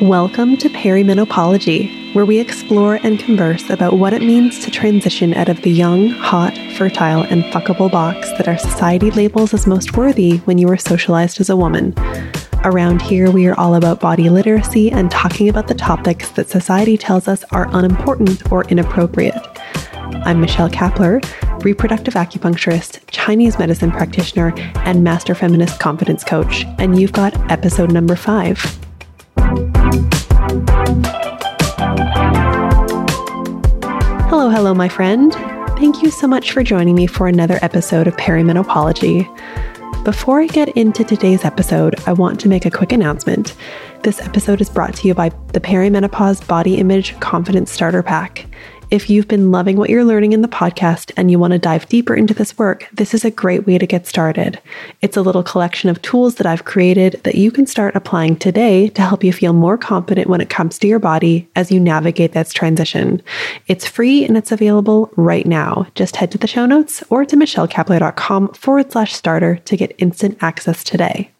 Welcome to Perimenopology, where we explore and converse about what it means to transition out of the young, hot, fertile, and fuckable box that our society labels as most worthy when you were socialized as a woman. Around here, we are all about body literacy and talking about the topics that society tells us are unimportant or inappropriate. I'm Michelle Kapler, reproductive acupuncturist, Chinese medicine practitioner, and master feminist confidence coach, and you've got episode number five. Hello, hello, my friend. Thank you so much for joining me for another episode of Perimenopology. Before I get into today's episode, I want to make a quick announcement. This episode is brought to you by the Perimenopause Body Image Confidence Starter Pack. If you've been loving what you're learning in the podcast and you want to dive deeper into this work, this is a great way to get started. It's a little collection of tools that I've created that you can start applying today to help you feel more confident when it comes to your body as you navigate this transition. It's free and it's available right now. Just head to the show notes or to michellekapler.com forward slash starter to get instant access today.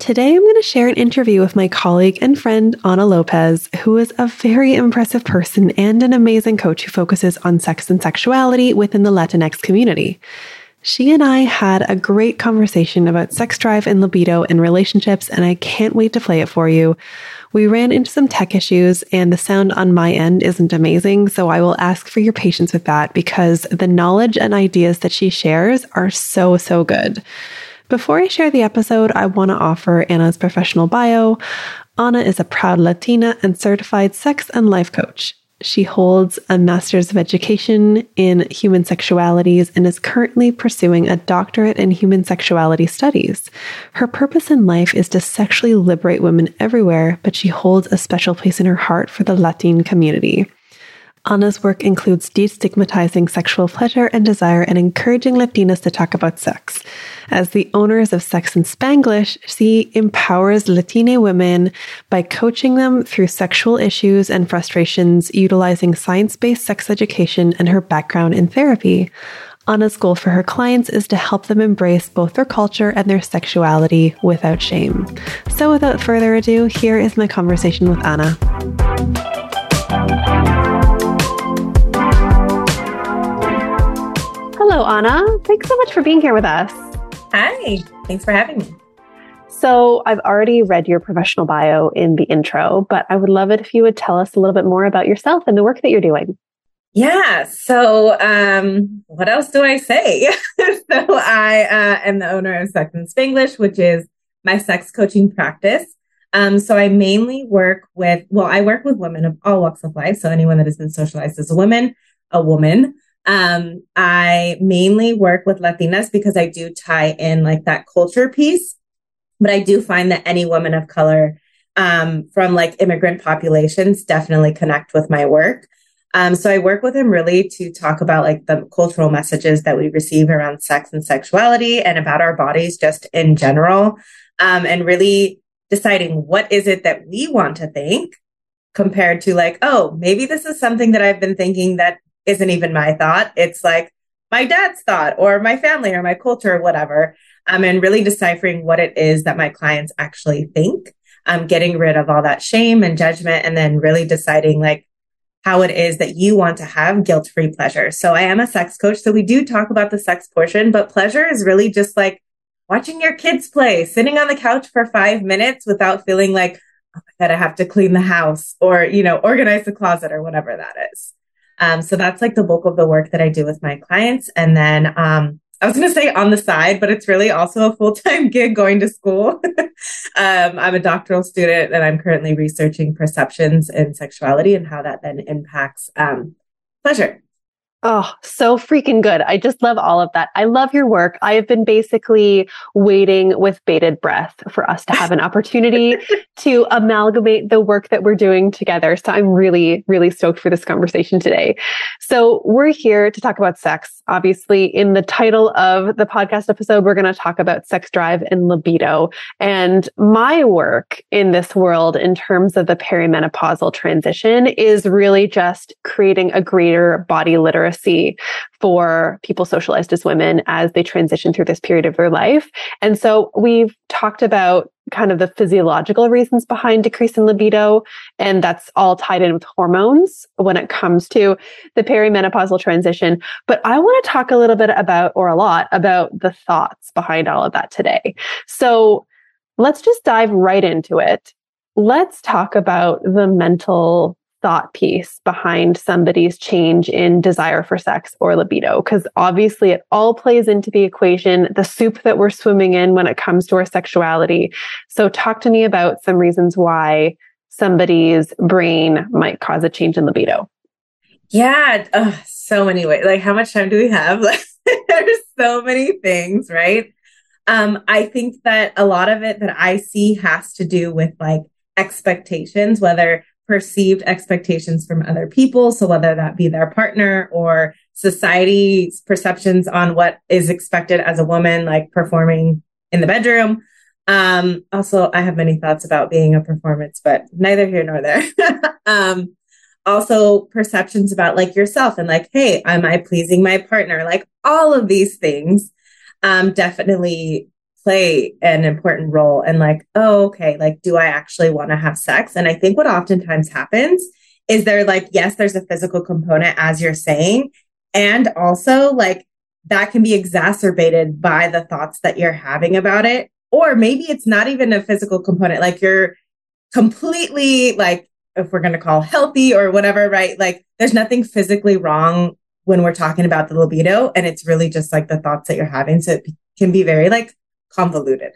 Today, I'm going to share an interview with my colleague and friend, Ana Lopez, who is a very impressive person and an amazing coach who focuses on sex and sexuality within the Latinx community. She and I had a great conversation about sex drive and libido and relationships, and I can't wait to play it for you. We ran into some tech issues, and the sound on my end isn't amazing, so I will ask for your patience with that because the knowledge and ideas that she shares are so, so good. Before I share the episode, I want to offer Ana's professional bio. Ana is a proud Latina and certified sex and life coach. She holds a Master's of Education in Human Sexualities and is currently pursuing a doctorate in Human Sexuality Studies. Her purpose in life is to sexually liberate women everywhere, but she holds a special place in her heart for the Latin community. Ana's work includes destigmatizing sexual pleasure and desire and encouraging Latinas to talk about sex. As the owners of Sex in Spanglish, she empowers Latina women by coaching them through sexual issues and frustrations, utilizing science based sex education and her background in therapy. Ana's goal for her clients is to help them embrace both their culture and their sexuality without shame. So, without further ado, here is my conversation with Ana. Hello, Ana. Thanks so much for being here with us. Hi. Thanks for having me. So, I've already read your professional bio in the intro, but I would love it if you would tell us a little bit more about yourself and the work that you're doing. Yeah. So, um, what else do I say? so, I uh, am the owner of Sex in Spanglish, which is my sex coaching practice. Um, so, I mainly work with, well, I work with women of all walks of life. So, anyone that has been socialized as a woman, a woman, um, I mainly work with Latinas because I do tie in like that culture piece, but I do find that any woman of color um, from like immigrant populations definitely connect with my work. Um, so I work with him really to talk about like the cultural messages that we receive around sex and sexuality and about our bodies just in general, um, and really deciding what is it that we want to think compared to like, oh, maybe this is something that I've been thinking that isn't even my thought. It's like my dad's thought or my family or my culture or whatever. Um, and really deciphering what it is that my clients actually think. Um, getting rid of all that shame and judgment and then really deciding like how it is that you want to have guilt free pleasure. So I am a sex coach. So we do talk about the sex portion, but pleasure is really just like watching your kids play, sitting on the couch for five minutes without feeling like, oh my God, I have to clean the house or, you know, organize the closet or whatever that is. Um, so that's like the bulk of the work that I do with my clients. And then, um, I was going to say on the side, but it's really also a full time gig going to school. um, I'm a doctoral student and I'm currently researching perceptions in sexuality and how that then impacts um, pleasure. Oh, so freaking good. I just love all of that. I love your work. I have been basically waiting with bated breath for us to have an opportunity to amalgamate the work that we're doing together. So I'm really, really stoked for this conversation today. So we're here to talk about sex. Obviously, in the title of the podcast episode, we're going to talk about sex drive and libido. And my work in this world in terms of the perimenopausal transition is really just creating a greater body literacy literacy for people socialized as women as they transition through this period of their life. And so we've talked about kind of the physiological reasons behind decrease in libido. And that's all tied in with hormones when it comes to the perimenopausal transition. But I want to talk a little bit about, or a lot about the thoughts behind all of that today. So let's just dive right into it. Let's talk about the mental thought piece behind somebody's change in desire for sex or libido. Because obviously it all plays into the equation the soup that we're swimming in when it comes to our sexuality. So talk to me about some reasons why somebody's brain might cause a change in libido. Yeah oh, so many ways like how much time do we have? There's so many things right? Um i think that a lot of it that i see has to do with like expectations whether perceived expectations from other people. So whether that be their partner or society's perceptions on what is expected as a woman, like performing in the bedroom. Um, also, I have many thoughts about being a performance, but neither here nor there. um, also perceptions about like yourself and like, hey, am I pleasing my partner? Like all of these things um, definitely play an important role and like, oh, okay, like, do I actually want to have sex? And I think what oftentimes happens is there like, yes, there's a physical component, as you're saying. And also, like, that can be exacerbated by the thoughts that you're having about it. Or maybe it's not even a physical component, like, you're completely like, if we're going to call healthy or whatever, right? Like, there's nothing physically wrong when we're talking about the libido. And it's really just like the thoughts that you're having. So it can be very like convoluted.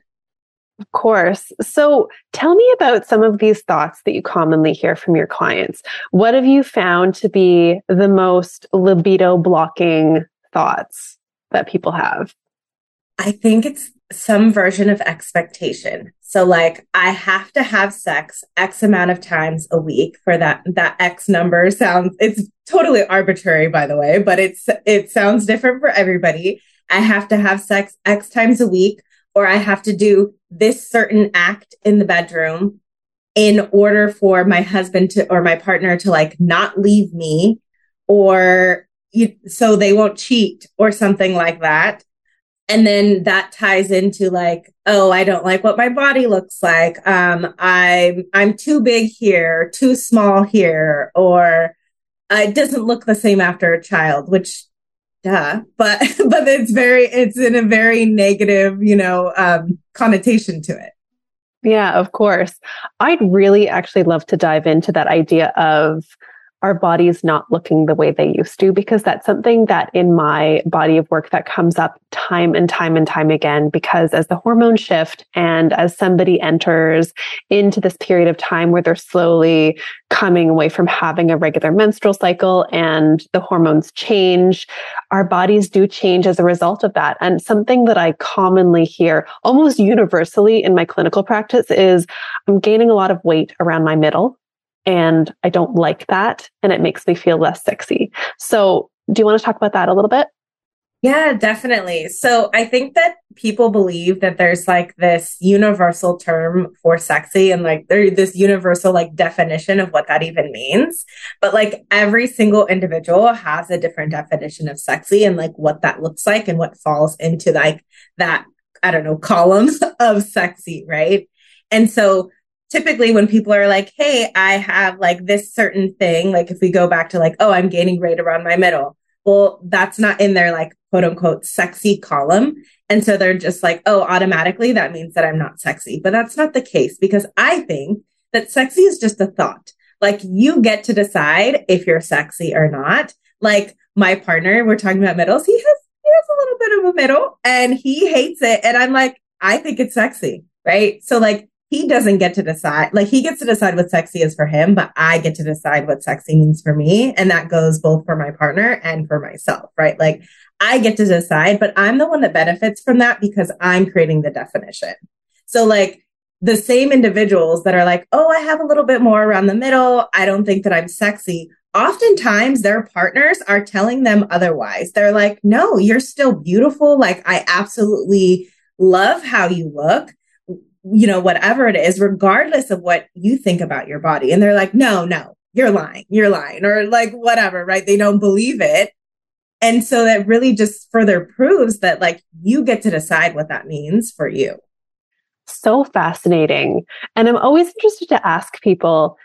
Of course. So tell me about some of these thoughts that you commonly hear from your clients. What have you found to be the most libido blocking thoughts that people have? I think it's some version of expectation. So like I have to have sex X amount of times a week for that that X number sounds it's totally arbitrary by the way, but it's it sounds different for everybody. I have to have sex X times a week or I have to do this certain act in the bedroom in order for my husband to or my partner to like not leave me or you, so they won't cheat or something like that. And then that ties into like, oh, I don't like what my body looks like. Um, I'm I'm too big here, too small here, or uh, it doesn't look the same after a child, which duh but but it's very it's in a very negative you know um connotation to it. Yeah of course. I'd really actually love to dive into that idea of our bodies not looking the way they used to because that's something that in my body of work that comes up time and time and time again because as the hormones shift and as somebody enters into this period of time where they're slowly coming away from having a regular menstrual cycle and the hormones change our bodies do change as a result of that. And something that i commonly hear almost universally in my clinical practice is i'm gaining a lot of weight around my middle and I don't like that and it makes me feel less sexy. So, do you want to talk about that a little bit? Yeah, definitely. So I think that people believe that there's like this universal term for sexy and like there's this universal like definition of what that even means. But like every single individual has a different definition of sexy and like what that looks like and what falls into like that, I don't know, column of sexy, right? And so typically when people are like, Hey, I have like this certain thing, like if we go back to like, Oh, I'm gaining weight around my middle. Well, that's not in their like quote unquote sexy column. And so they're just like, Oh, automatically that means that I'm not sexy. But that's not the case because I think that sexy is just a thought. Like you get to decide if you're sexy or not. Like my partner, we're talking about middles. He has, he has a little bit of a middle and he hates it. And I'm like, I think it's sexy. Right. So like he doesn't get to decide. Like he gets to decide what sexy is for him, but I get to decide what sexy means for me. And that goes both for my partner and for myself, right? Like I get to decide, but I'm the one that benefits from that because I'm creating the definition. So like the same individuals that are like, Oh, I have a little bit more around the middle. I don't think that I'm sexy. Oftentimes their partners are telling them otherwise. They're like, no, you're still beautiful. Like I absolutely love how you look you know, whatever it is, regardless of what you think about your body. And they're like, no, no, you're lying, you're lying, or like whatever, right? They don't believe it. And so that really just further proves that like you get to decide what that means for you. so fascinating. And I'm always interested to ask people,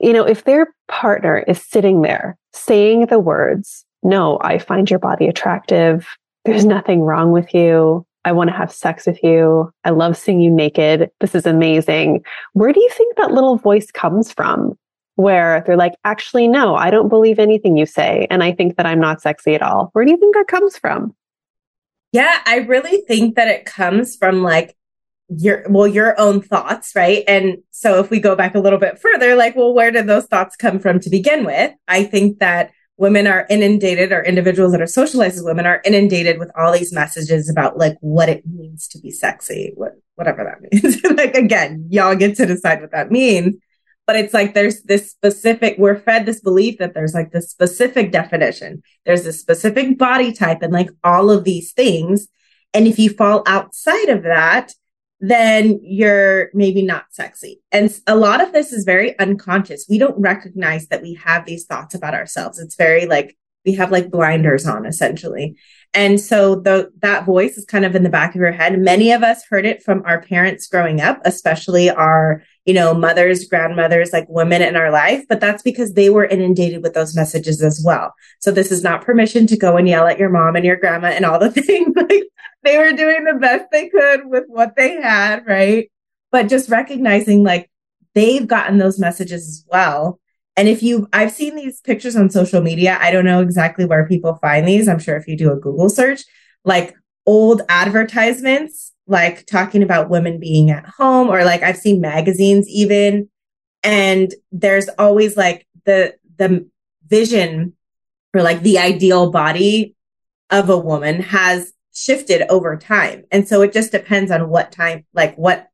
you know, if their partner is sitting there saying the words, No, I find your body attractive. There's nothing wrong with you. I want to have sex with you. I love seeing you naked. This is amazing. Where do you think that little voice comes from? Where they're like, actually, no, I don't believe anything you say. And I think that I'm not sexy at all. Where do you think that comes from? Yeah, I really think that it comes from like your well your own thoughts right and so if we go back a little bit further like well where did those thoughts come from to begin with i think that women are inundated or individuals that are socialized as women are inundated with all these messages about like what it means to be sexy what, whatever that means. Like again y'all get to decide what that means. But it's like there's this specific we're fed this belief that there's like this specific definition. There's a specific body type and like all of these things. And if you fall outside of that then you're maybe not sexy. And a lot of this is very unconscious. We don't recognize that we have these thoughts about ourselves. It's very like we have like blinders on essentially. And so the, that voice is kind of in the back of your head. Many of us heard it from our parents growing up, especially our, you know, mothers, grandmothers, like women in our life, but that's because they were inundated with those messages as well. So this is not permission to go and yell at your mom and your grandma and all the things. like they were doing the best they could with what they had, right? But just recognizing like they've gotten those messages as well. And if you, I've seen these pictures on social media. I don't know exactly where people find these. I'm sure if you do a Google search, like old advertisements, like talking about women being at home, or like I've seen magazines even. And there's always like the, the vision for like the ideal body of a woman has shifted over time. And so it just depends on what time, like what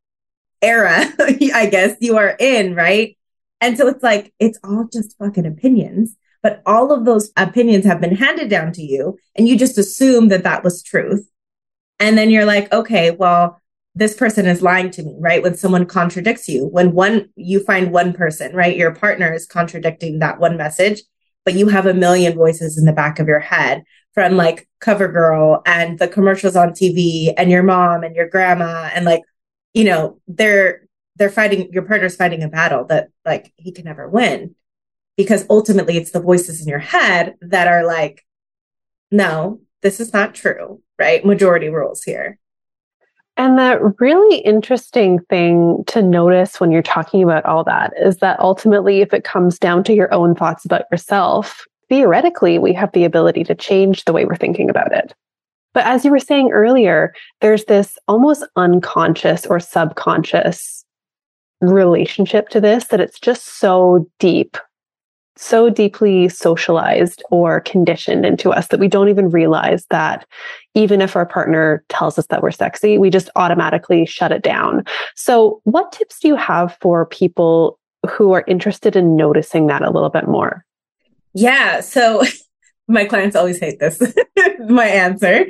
era, I guess you are in, right? And so it's like, it's all just fucking opinions, but all of those opinions have been handed down to you and you just assume that that was truth. And then you're like, okay, well, this person is lying to me, right? When someone contradicts you, when one, you find one person, right? Your partner is contradicting that one message, but you have a million voices in the back of your head from like CoverGirl and the commercials on TV and your mom and your grandma and like, you know, they're they're fighting your partner's fighting a battle that like he can never win. Because ultimately it's the voices in your head that are like, no, this is not true, right? Majority rules here. And that really interesting thing to notice when you're talking about all that is that ultimately, if it comes down to your own thoughts about yourself, theoretically, we have the ability to change the way we're thinking about it. But as you were saying earlier, there's this almost unconscious or subconscious relationship to this that it's just so deep, so deeply socialized or conditioned into us that we don't even realize that even if our partner tells us that we're sexy, we just automatically shut it down. So, what tips do you have for people who are interested in noticing that a little bit more? Yeah. So my clients always hate this, my answer,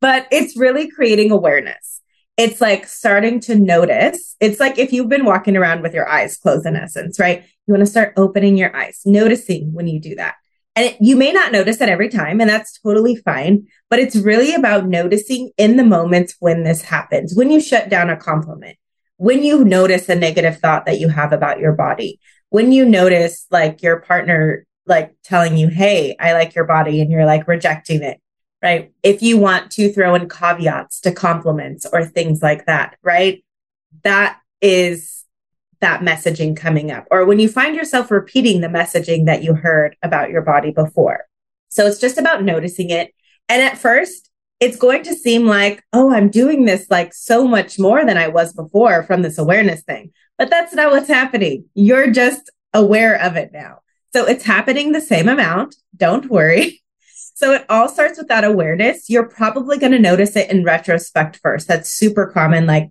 but it's really creating awareness. It's like starting to notice. It's like if you've been walking around with your eyes closed, in essence, right? You want to start opening your eyes, noticing when you do that. And it, you may not notice that every time, and that's totally fine. But it's really about noticing in the moments when this happens, when you shut down a compliment, when you notice a negative thought that you have about your body, when you notice like your partner like telling you, Hey, I like your body and you're like rejecting it. Right. If you want to throw in caveats to compliments or things like that, right? That is that messaging coming up or when you find yourself repeating the messaging that you heard about your body before. So it's just about noticing it. And at first, it's going to seem like, oh, I'm doing this like so much more than I was before from this awareness thing. But that's not what's happening. You're just aware of it now. So it's happening the same amount. Don't worry. So it all starts with that awareness. You're probably going to notice it in retrospect first. That's super common. Like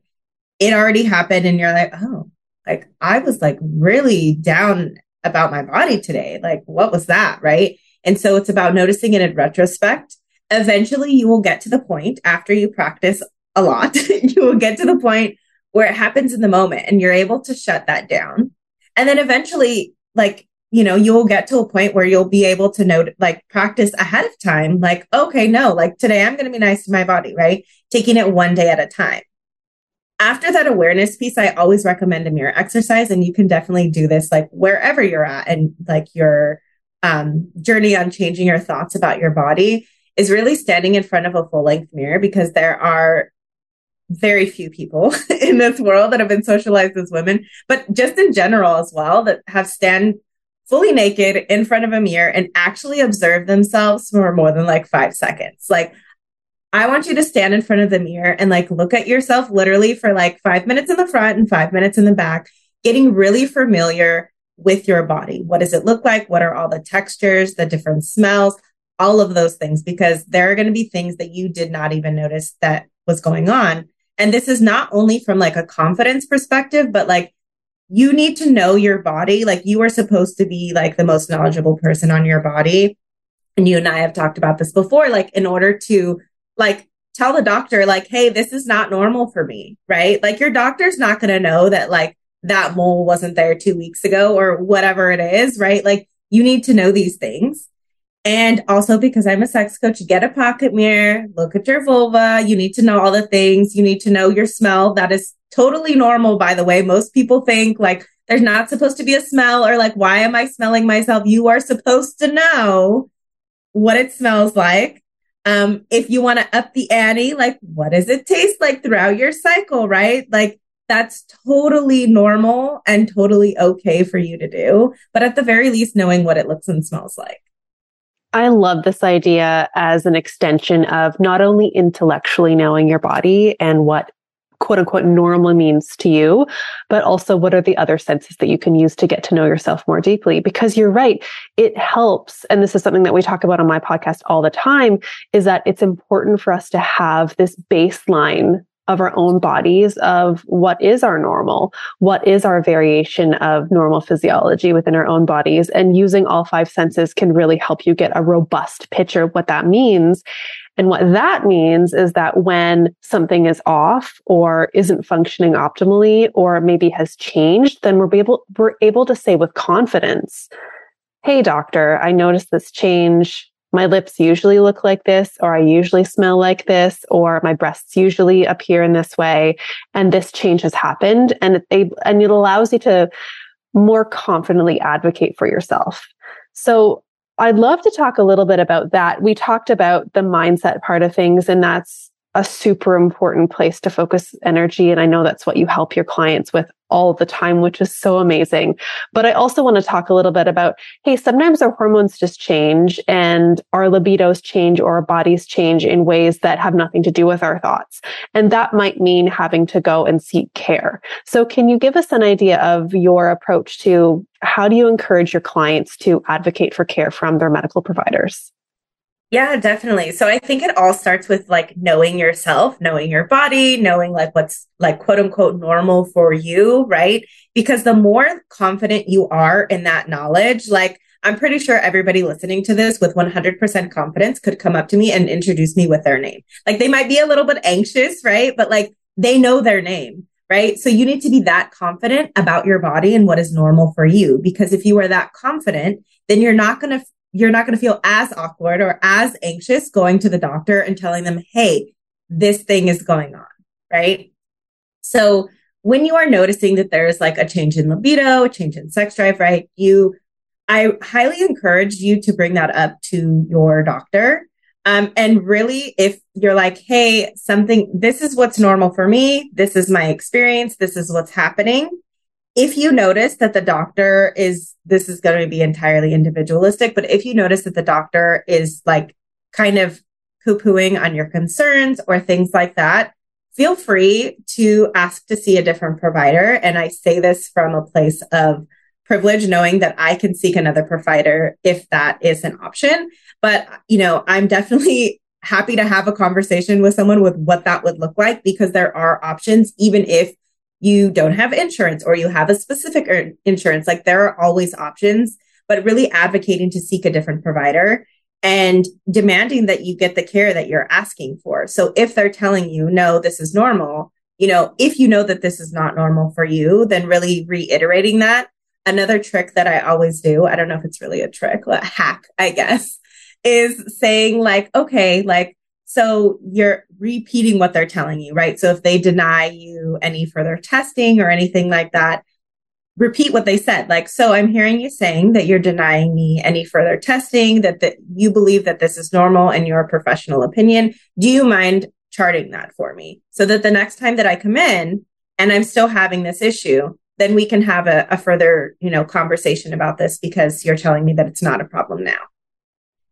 it already happened and you're like, oh, like I was like really down about my body today. Like what was that? Right. And so it's about noticing it in retrospect. Eventually you will get to the point after you practice a lot, you will get to the point where it happens in the moment and you're able to shut that down. And then eventually, like you know, you'll get to a point where you'll be able to note, like practice ahead of time, like, okay, no, like today I'm going to be nice to my body, right? Taking it one day at a time. After that awareness piece, I always recommend a mirror exercise. And you can definitely do this like wherever you're at and like your um, journey on changing your thoughts about your body is really standing in front of a full length mirror because there are very few people in this world that have been socialized as women, but just in general as well, that have stand fully naked in front of a mirror and actually observe themselves for more than like five seconds. Like, I want you to stand in front of the mirror and like look at yourself literally for like five minutes in the front and five minutes in the back, getting really familiar with your body. What does it look like? What are all the textures, the different smells, all of those things? Because there are going to be things that you did not even notice that was going on. And this is not only from like a confidence perspective, but like you need to know your body. Like you are supposed to be like the most knowledgeable person on your body. And you and I have talked about this before, like in order to like tell the doctor, like, hey, this is not normal for me, right? Like your doctor's not going to know that like that mole wasn't there two weeks ago or whatever it is, right? Like you need to know these things. And also because I'm a sex coach, get a pocket mirror, look at your vulva. You need to know all the things. You need to know your smell. That is totally normal, by the way. Most people think like there's not supposed to be a smell or like, why am I smelling myself? You are supposed to know what it smells like. Um, if you want to up the ante, like what does it taste like throughout your cycle, right? Like that's totally normal and totally okay for you to do. But at the very least, knowing what it looks and smells like. I love this idea as an extension of not only intellectually knowing your body and what quote unquote normal means to you, but also what are the other senses that you can use to get to know yourself more deeply? Because you're right. It helps. And this is something that we talk about on my podcast all the time is that it's important for us to have this baseline of our own bodies of what is our normal, what is our variation of normal physiology within our own bodies. And using all five senses can really help you get a robust picture of what that means. And what that means is that when something is off or isn't functioning optimally or maybe has changed, then we're able, we're able to say with confidence, Hey, doctor, I noticed this change my lips usually look like this, or I usually smell like this, or my breasts usually appear in this way. And this change has happened. And it, and it allows you to more confidently advocate for yourself. So I'd love to talk a little bit about that. We talked about the mindset part of things, and that's a super important place to focus energy. And I know that's what you help your clients with all the time, which is so amazing. But I also want to talk a little bit about, hey, sometimes our hormones just change and our libidos change or our bodies change in ways that have nothing to do with our thoughts. And that might mean having to go and seek care. So can you give us an idea of your approach to how do you encourage your clients to advocate for care from their medical providers? Yeah, definitely. So I think it all starts with like knowing yourself, knowing your body, knowing like what's like quote unquote normal for you, right? Because the more confident you are in that knowledge, like I'm pretty sure everybody listening to this with 100% confidence could come up to me and introduce me with their name. Like they might be a little bit anxious, right? But like they know their name, right? So you need to be that confident about your body and what is normal for you. Because if you are that confident, then you're not going to you're not going to feel as awkward or as anxious going to the doctor and telling them, Hey, this thing is going on. Right. So when you are noticing that there's like a change in libido, a change in sex drive, right? You, I highly encourage you to bring that up to your doctor. Um, and really, if you're like, Hey, something, this is what's normal for me. This is my experience. This is what's happening if you notice that the doctor is, this is going to be entirely individualistic, but if you notice that the doctor is like kind of poo pooing on your concerns or things like that, feel free to ask to see a different provider. And I say this from a place of privilege, knowing that I can seek another provider if that is an option. But, you know, I'm definitely happy to have a conversation with someone with what that would look like because there are options, even if you don't have insurance or you have a specific insurance. Like there are always options, but really advocating to seek a different provider and demanding that you get the care that you're asking for. So if they're telling you, no, this is normal, you know, if you know that this is not normal for you, then really reiterating that. Another trick that I always do, I don't know if it's really a trick, a hack, I guess, is saying like, okay, like So you're repeating what they're telling you, right? So if they deny you any further testing or anything like that, repeat what they said. Like, so I'm hearing you saying that you're denying me any further testing, that, that you believe that this is normal in your professional opinion. Do you mind charting that for me so that the next time that I come in and I'm still having this issue, then we can have a, a further, you know, conversation about this because you're telling me that it's not a problem now.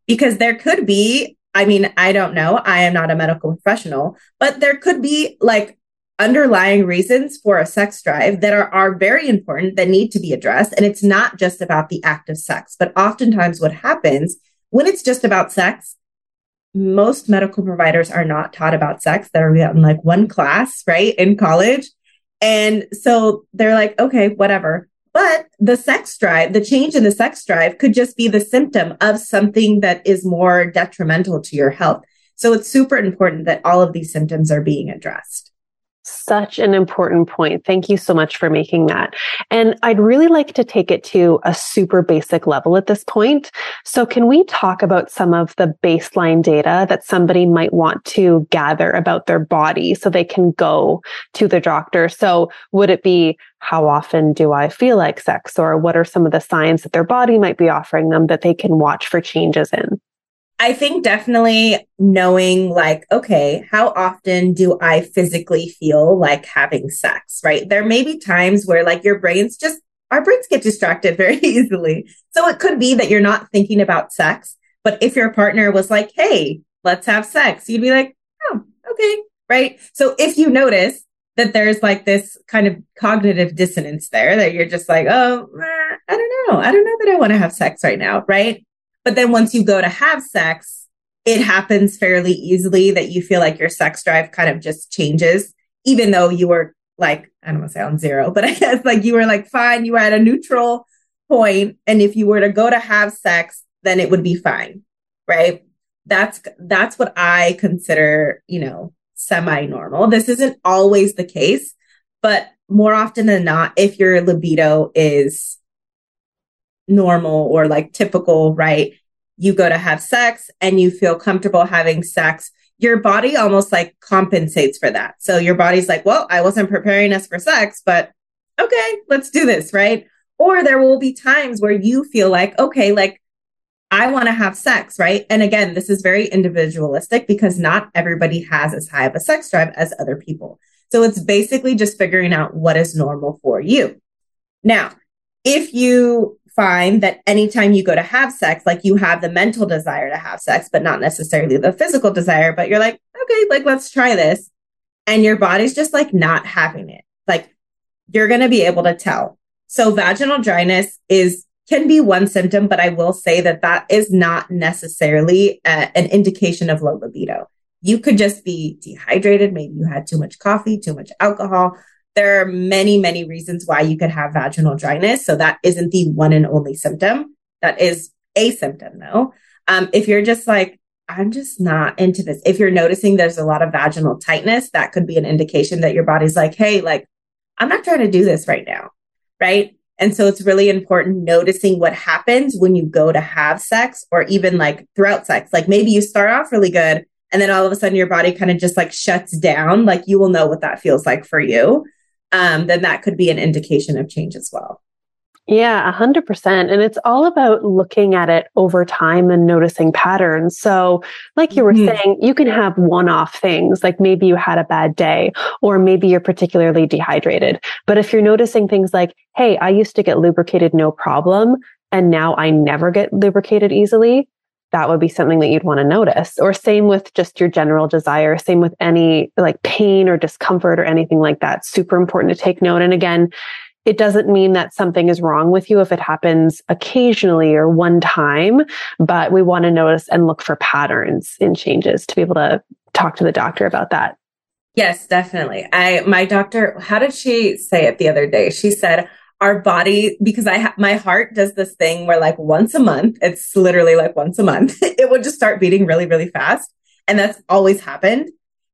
Because there could be, I mean, I don't know. I am not a medical professional, but there could be like underlying reasons for a sex drive that are, are very important that need to be addressed. And it's not just about the act of sex, but oftentimes what happens when it's just about sex, most medical providers are not taught about sex that are in like one class, right? In college. And so they're like, okay, whatever. But the sex drive, the change in the sex drive could just be the symptom of something that is more detrimental to your health. So it's super important that all of these symptoms are being addressed such an important point. Thank you so much for making that. And I'd really like to take it to a super basic level at this point. So can we talk about some of the baseline data that somebody might want to gather about their body so they can go to the doctor? So would it be how often do I feel like sex or what are some of the signs that their body might be offering them that they can watch for changes in? I think definitely knowing like, okay, how often do I physically feel like having sex, right? There may be times where like your brains just, our brains get distracted very easily. So it could be that you're not thinking about sex, but if your partner was like, hey, let's have sex, you'd be like, oh, okay, right? So if you notice that there's like this kind of cognitive dissonance there that you're just like, oh, I don't know. I don't know that I want to have sex right now, right? But then once you go to have sex, it happens fairly easily that you feel like your sex drive kind of just changes, even though you were like, I don't want to say on zero, but I guess like you were like fine, you were at a neutral point, And if you were to go to have sex, then it would be fine. Right. That's that's what I consider, you know, semi-normal. This isn't always the case, but more often than not, if your libido is normal or like typical, right? You go to have sex and you feel comfortable having sex. Your body almost like compensates for that. So your body's like, well, I wasn't preparing us for sex, but okay, let's do this, right? Or there will be times where you feel like, okay, like I want to have sex, right? And again, this is very individualistic because not everybody has as high of a sex drive as other people. So it's basically just figuring out what is normal for you. Now, if you find that anytime you go to have sex, like you have the mental desire to have sex, but not necessarily the physical desire, but you're like, okay, like let's try this. And your body's just like not having it. Like you're going to be able to tell. So vaginal dryness is can be one symptom, but I will say that that is not necessarily a, uh, an indication of low libido. You could just be dehydrated. Maybe you had too much coffee, too much alcohol, there are many, many reasons why you could have vaginal dryness. So that isn't the one and only symptom. That is a symptom though. Um, if you're just like, I'm just not into this. If you're noticing there's a lot of vaginal tightness, that could be an indication that your body's like, Hey, like, I'm not trying to do this right now. Right. And so it's really important noticing what happens when you go to have sex or even like throughout sex. Like maybe you start off really good and then all of a sudden your body kind of just like shuts down. Like you will know what that feels like for you um, then that could be an indication of change as well. Yeah, 100%. And it's all about looking at it over time and noticing patterns. So, like you were mm-hmm. saying, you can have one off things, like maybe you had a bad day, or maybe you're particularly dehydrated. But if you're noticing things like, hey, I used to get lubricated no problem, and now I never get lubricated easily, that would be something that you'd want to notice. Or same with just your general desire, same with any like pain or discomfort or anything like that. Super important to take note. And again, it doesn't mean that something is wrong with you if it happens occasionally or one time, but we want to notice and look for patterns in changes to be able to talk to the doctor about that. Yes, definitely. I my doctor, how did she say it the other day? She said, our body because I ha- my heart does this thing where like once a month, it's literally like once a month, it would just start beating really really fast, and that's always happened.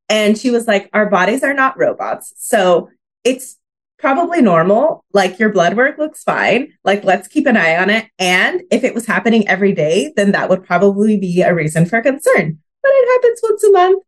And she was like, our bodies are not robots, so it's probably normal. Like your blood work looks fine. Like let's keep an eye on it. And if it was happening every day, then that would probably be a reason for concern. but it happens once a month.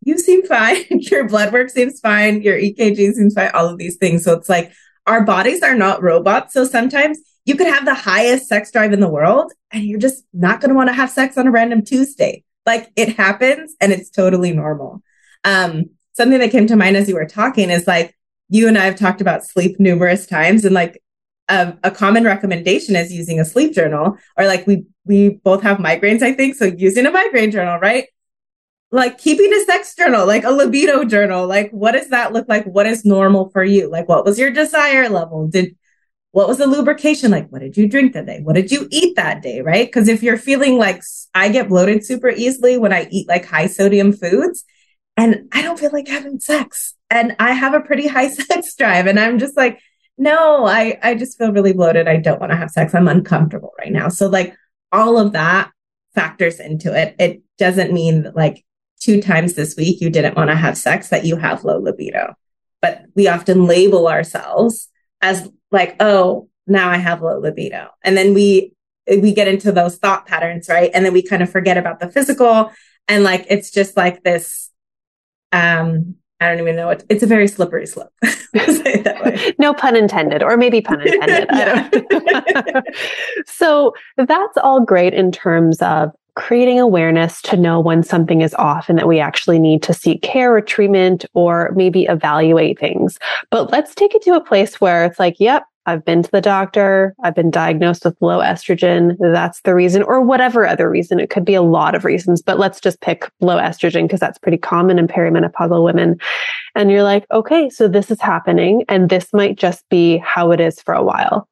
You seem fine. your blood work seems fine. Your EKG seems fine. All of these things. So it's like our bodies are not robots. So sometimes you could have the highest sex drive in the world and you're just not going to want to have sex on a random Tuesday. Like it happens and it's totally normal. Um, something that came to mind as you were talking is like, you and I have talked about sleep numerous times and like a, a common recommendation is using a sleep journal or like we, we both have migraines, I think. So using a migraine journal, right? Like keeping a sex journal, like a libido journal. Like what does that look like? What is normal for you? Like what was your desire level? Did, what was the lubrication like? What did you drink that day? What did you eat that day? Right. Cause if you're feeling like I get bloated super easily when I eat like high sodium foods and I don't feel like having sex and I have a pretty high sex drive and I'm just like, no, I, I just feel really bloated. I don't want to have sex. I'm uncomfortable right now. So like all of that factors into it. It doesn't mean that like two times this week you didn't want to have sex that you have low libido, but we often label ourselves as like, oh, now I have low libido. And then we, we get into those thought patterns, right? And then we kind of forget about the physical and like, it's just like this, um, I don't even know what it's a very slippery slope. no pun intended, or maybe pun intended. so that's all great in terms of creating awareness to know when something is off and that we actually need to seek care or treatment or maybe evaluate things. But let's take it to a place where it's like, yep, I've been to the doctor. I've been diagnosed with low estrogen. That's the reason, or whatever other reason. It could be a lot of reasons, but let's just pick low estrogen because that's pretty common in perimenopausal women. And you're like, okay, so this is happening and this might just be how it is for a while.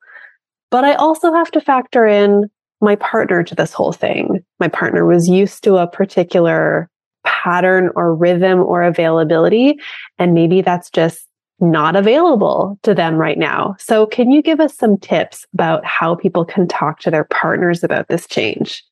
But I also have to factor in my partner to this whole thing. My partner was used to a particular pattern or rhythm or availability. And maybe that's just not available to them right now. So, can you give us some tips about how people can talk to their partners about this change?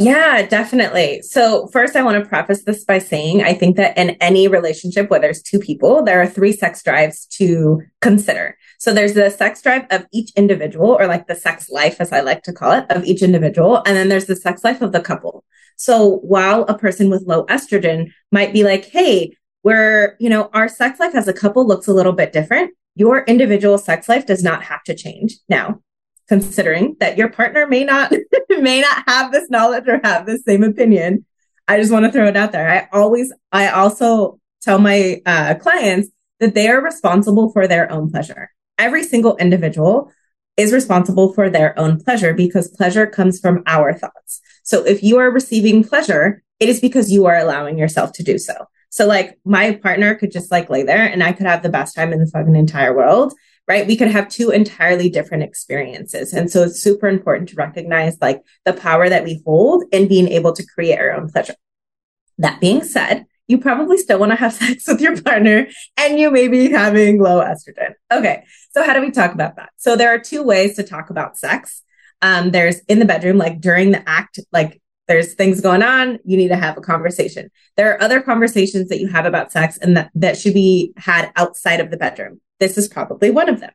Yeah, definitely. So, first, I want to preface this by saying I think that in any relationship where there's two people, there are three sex drives to consider. So, there's the sex drive of each individual, or like the sex life, as I like to call it, of each individual. And then there's the sex life of the couple. So, while a person with low estrogen might be like, hey, where, you know, our sex life as a couple looks a little bit different. Your individual sex life does not have to change. Now, considering that your partner may not may not have this knowledge or have the same opinion, I just want to throw it out there. I always I also tell my uh, clients that they are responsible for their own pleasure. Every single individual is responsible for their own pleasure because pleasure comes from our thoughts. So if you are receiving pleasure, it is because you are allowing yourself to do so. So like my partner could just like lay there and I could have the best time in the fucking entire world, right? We could have two entirely different experiences. And so it's super important to recognize like the power that we hold in being able to create our own pleasure. That being said, you probably still want to have sex with your partner and you may be having low estrogen. Okay. So how do we talk about that? So there are two ways to talk about sex. Um, there's in the bedroom, like during the act, like there's things going on you need to have a conversation there are other conversations that you have about sex and that, that should be had outside of the bedroom this is probably one of them.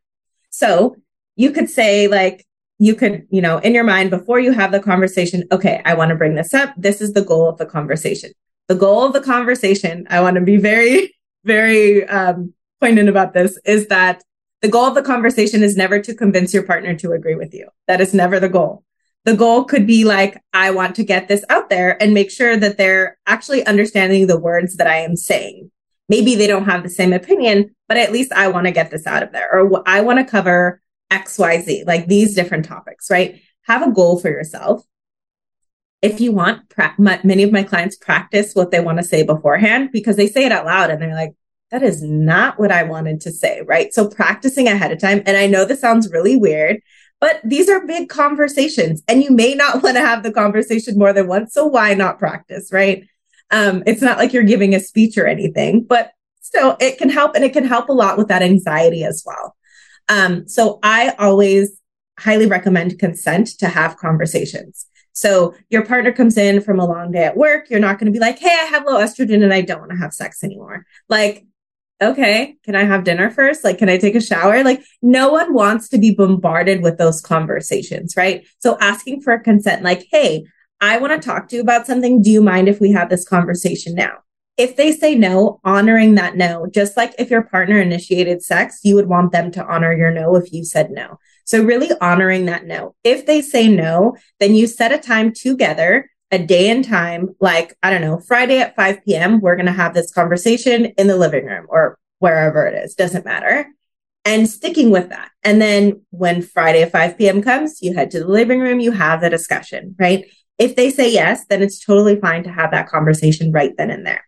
So you could say like you could you know in your mind before you have the conversation okay i want to bring this up. This is the goal of the conversation. The goal of the conversation i want to be very very um, poignant about this is that the goal of the conversation is never to convince your partner to agree with you. That is never the goal. The goal could be like, I want to get this out there and make sure that they're actually understanding the words that I am saying. Maybe they don't have the same opinion, but at least I want to get this out of there or I want to cover XYZ, like these different topics, right? Have a goal for yourself. If you want, pra- many of my clients practice what they want to say beforehand because they say it out loud and they're like, that is not what I wanted to say, right? So practicing ahead of time. And I know this sounds really weird, but these are big conversations and you may not want to have the conversation more than once. So why not practice, right? Um, it's not like you're giving a speech or anything, but still it can help and it can help a lot with that anxiety as well. Um, so I always highly recommend consent to have conversations. So your partner comes in from a long day at work. You're not going to be like, Hey, I have low estrogen and I don't want to have sex anymore. Like okay, can I have dinner first? Like, can I take a shower? Like, no one wants to be bombarded with those conversations, right? So asking for consent, like, hey, I want to talk to you about something. Do you mind if we have this conversation now? If they say no, honoring that no, just like if your partner initiated sex, you would want them to honor your no if you said no. So, really honoring that no. If they say no, then you set a time together, a day and time, like, I don't know, Friday at 5 p.m., we're going to have this conversation in the living room or wherever it is, doesn't matter. And sticking with that. And then when Friday at 5 p.m. comes, you head to the living room, you have the discussion, right? If they say yes, then it's totally fine to have that conversation right then and there.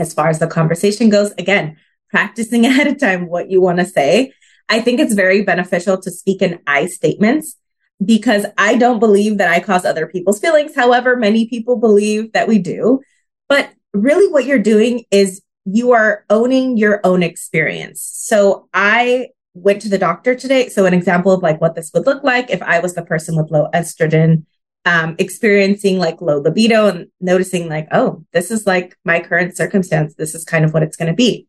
As far as the conversation goes, again, practicing ahead of time what you want to say. I think it's very beneficial to speak in I statements because I don't believe that I cause other people's feelings. However, many people believe that we do. But really, what you're doing is you are owning your own experience. So I went to the doctor today. So an example of like what this would look like if I was the person with low estrogen, um, experiencing like low libido and noticing like, oh, this is like my current circumstance. This is kind of what it's going to be.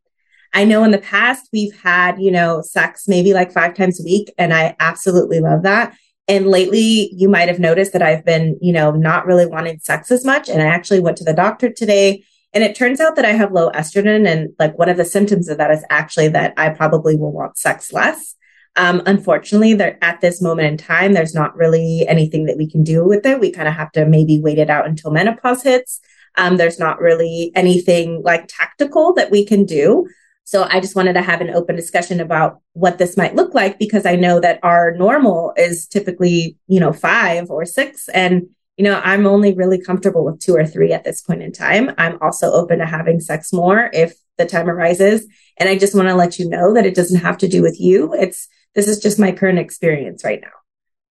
I know in the past we've had, you know, sex maybe like five times a week, and I absolutely love that. And lately, you might have noticed that I've been, you know, not really wanting sex as much. And I actually went to the doctor today and it turns out that I have low estrogen. And like one of the symptoms of that is actually that I probably will want sex less. Um, unfortunately, there at this moment in time, there's not really anything that we can do with it. We kind of have to maybe wait it out until menopause hits. Um, there's not really anything like tactical that we can do. So I just wanted to have an open discussion about what this might look like because I know that our normal is typically, you know, five or six. And you know, I'm only really comfortable with two or three at this point in time. I'm also open to having sex more if the time arises. And I just want to let you know that it doesn't have to do with you. It's, this is just my current experience right now.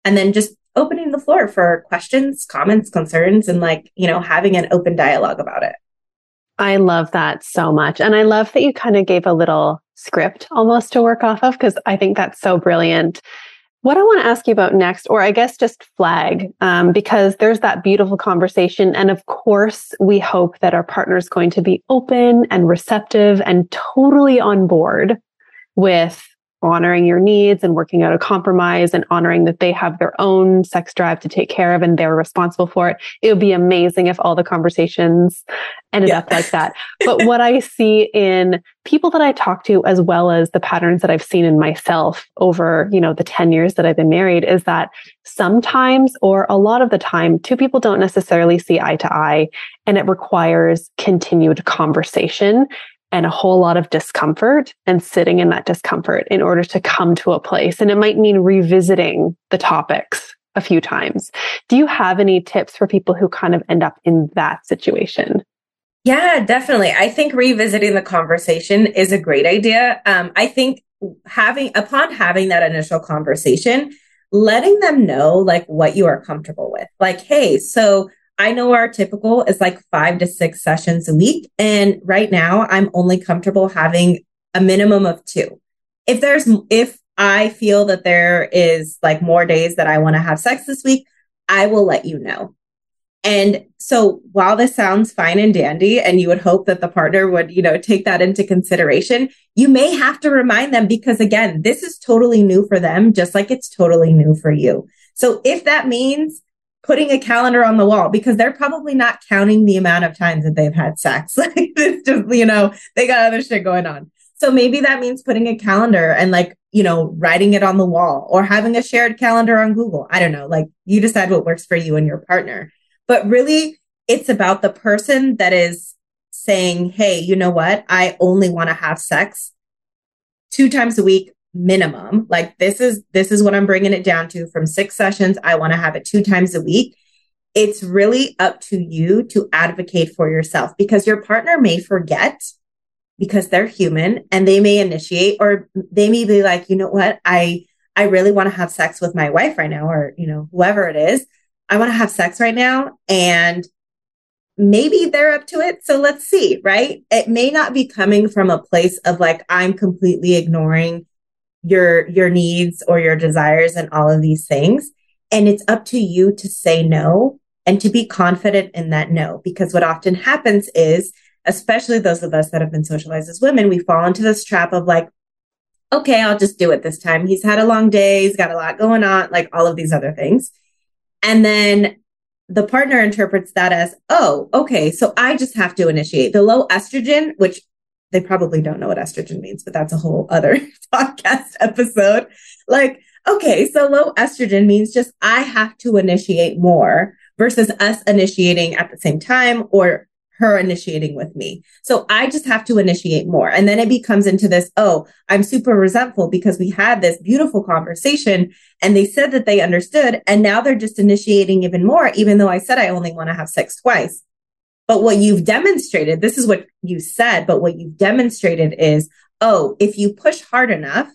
And then just opening the floor for questions, comments, concerns, and like, you know, having an open dialogue about it. I love that so much. And I love that you kind of gave a little script almost to work off of because I think that's so brilliant. What I want to ask you about next, or I guess just flag, um, because there's that beautiful conversation. And of course, we hope that our partner is going to be open and receptive and totally on board with honoring your needs and working out a compromise and honoring that they have their own sex drive to take care of and they're responsible for it. It would be amazing if all the conversations ended yeah. up like that. But what I see in people that I talk to, as well as the patterns that I've seen in myself over, you know, the 10 years that I've been married is that sometimes or a lot of the time, two people don't necessarily see eye to eye and it requires continued conversation and a whole lot of discomfort and sitting in that discomfort in order to come to a place. And it might mean revisiting the topics a few times. Do you have any tips for people who kind of end up in that situation? Yeah, definitely. I think revisiting the conversation is a great idea. Um, I think having, upon having that initial conversation, letting them know like what you are comfortable with. Like, hey, so I know our typical is like five to six sessions a week. And right now I'm only comfortable having a minimum of two. If there's, if I feel that there is like more days that I want to have sex this week, I will let you know. And so while this sounds fine and dandy, and you would hope that the partner would, you know, take that into consideration, you may have to remind them because again, this is totally new for them, just like it's totally new for you. So if that means putting a calendar on the wall because they're probably not counting the amount of times that they've had sex. Like it's just, you know, they got other shit going on. So maybe that means putting a calendar and like, you know, writing it on the wall or having a shared calendar on Google. I don't know. Like you decide what works for you and your partner. But really, it's about the person that is saying, Hey, you know what? I only want to have sex two times a week minimum. Like this is this is what I'm bringing it down to from 6 sessions. I want to have it two times a week. It's really up to you to advocate for yourself because your partner may forget because they're human and they may initiate or they may be like, "You know what? I I really want to have sex with my wife right now or, you know, whoever it is. I want to have sex right now and maybe they're up to it. So let's see, right? It may not be coming from a place of like, I'm completely ignoring your your needs or your desires and all of these things. And it's up to you to say no and to be confident in that no. Because what often happens is especially those of us that have been socialized as women we fall into this trap of like okay i'll just do it this time. He's had a long day. He's got a lot going on like all of these other things. And then the partner interprets that as, oh, okay, so I just have to initiate. The low estrogen, which they probably don't know what estrogen means, but that's a whole other podcast episode. Like, okay, so low estrogen means just I have to initiate more versus us initiating at the same time or her initiating with me. So I just have to initiate more. And then it becomes into this, oh, I'm super resentful because we had this beautiful conversation and they said that they understood. And now they're just initiating even more, even though I said I only want to have sex twice. But what you've demonstrated, this is what you said, but what you've demonstrated is, oh, if you push hard enough,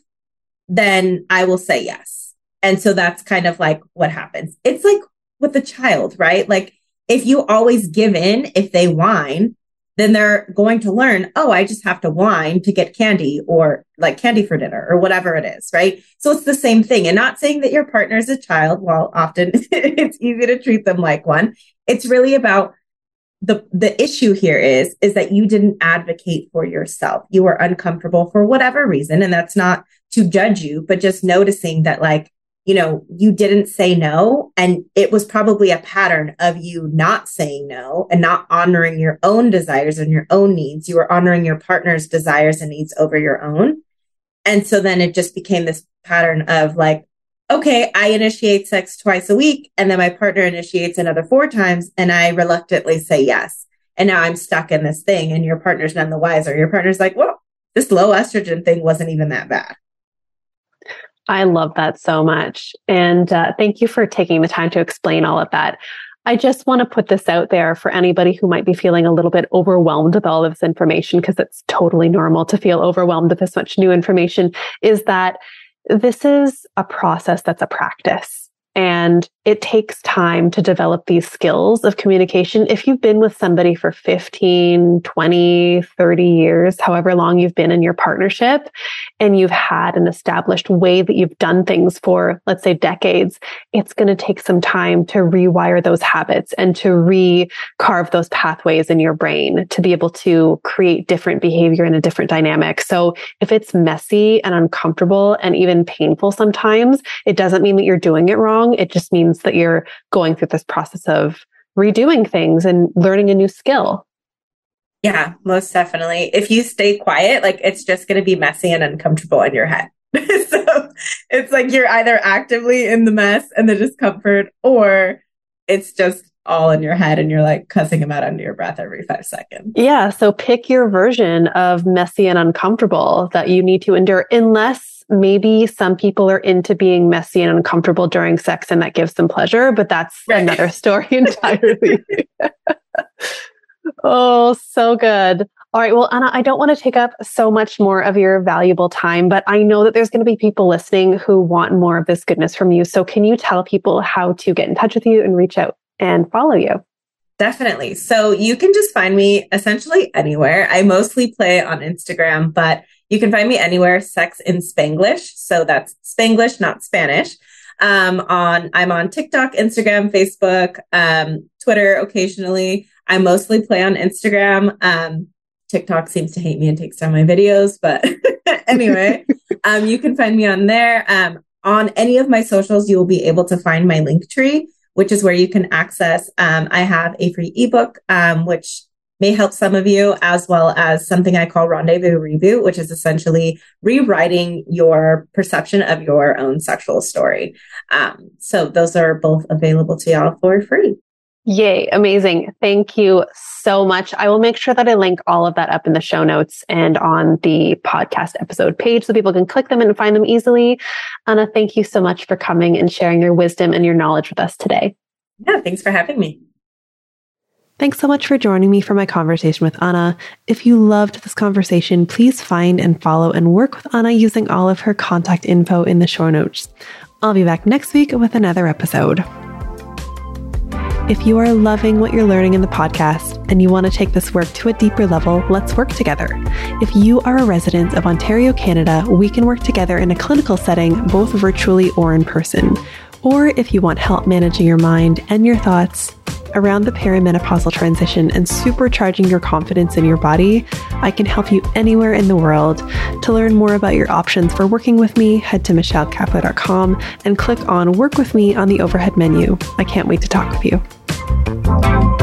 then I will say yes. And so that's kind of like what happens. It's like with the child, right? Like if you always give in, if they whine, then they're going to learn, oh, I just have to whine to get candy or like candy for dinner or whatever it is, right? So it's the same thing. And not saying that your partner is a child, while often it's easy to treat them like one. It's really about the the issue here is is that you didn't advocate for yourself. You were uncomfortable for whatever reason. And that's not to judge you, but just noticing that like you know, you didn't say no. And it was probably a pattern of you not saying no and not honoring your own desires and your own needs. You were honoring your partner's desires and needs over your own. And so then it just became this pattern of like, okay, I initiate sex twice a week and then my partner initiates another four times and I reluctantly say yes. And now I'm stuck in this thing and your partner's none the wiser. Your partner's like, well, this low estrogen thing wasn't even that bad. I love that so much. And uh, thank you for taking the time to explain all of that. I just want to put this out there for anybody who might be feeling a little bit overwhelmed with all of this information, because it's totally normal to feel overwhelmed with this much new information, is that this is a process that's a practice. And it takes time to develop these skills of communication. If you've been with somebody for 15, 20, 30 years, however long you've been in your partnership, and you've had an established way that you've done things for, let's say, decades, it's going to take some time to rewire those habits and to recarve those pathways in your brain to be able to create different behavior and a different dynamic. So if it's messy and uncomfortable and even painful sometimes, it doesn't mean that you're doing it wrong. It just means that you're going through this process of redoing things and learning a new skill. Yeah, most definitely. If you stay quiet, like it's just going to be messy and uncomfortable in your head. so it's like you're either actively in the mess and the discomfort, or it's just all in your head and you're like cussing him out under your breath every five seconds. Yeah. So pick your version of messy and uncomfortable that you need to endure, unless maybe some people are into being messy and uncomfortable during sex and that gives them pleasure, but that's right. another story entirely. oh, so good. All right. Well, Ana, I don't want to take up so much more of your valuable time, but I know that there's going to be people listening who want more of this goodness from you. So can you tell people how to get in touch with you and reach out and follow you? Definitely. So you can just find me essentially anywhere. I mostly play on Instagram, but you can find me anywhere, Sex in Spanglish. So that's Spanglish, not Spanish. Um, on I'm on TikTok, Instagram, Facebook, um, Twitter occasionally. I mostly play on Instagram. Um, TikTok seems to hate me and takes down my videos, but anyway, um, you can find me on there. Um, on any of my socials, you will be able to find my Linktree, which is where you can access. Um, I have a free ebook, um, which may help some of you, as well as something I call Rendezvous Reboot, which is essentially rewriting your perception of your own sexual story. Um, so those are both available to y'all for free. Yay, amazing. Thank you so much. I will make sure that I link all of that up in the show notes and on the podcast episode page so people can click them and find them easily. Ana, thank you so much for coming and sharing your wisdom and your knowledge with us today. Yeah, thanks for having me. Thanks so much for joining me for my conversation with Ana. If you loved this conversation, please find and follow and work with Ana using all of her contact info in the show notes. I'll be back next week with another episode. If you are loving what you're learning in the podcast and you want to take this work to a deeper level, let's work together. If you are a resident of Ontario, Canada, we can work together in a clinical setting, both virtually or in person. Or if you want help managing your mind and your thoughts, around the perimenopausal transition and supercharging your confidence in your body, I can help you anywhere in the world. To learn more about your options for working with me, head to michellekapler.com and click on Work with Me on the overhead menu. I can't wait to talk with you.